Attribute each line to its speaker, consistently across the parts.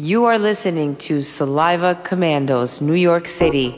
Speaker 1: You are listening to Saliva Commandos, New York City.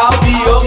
Speaker 2: I'll be your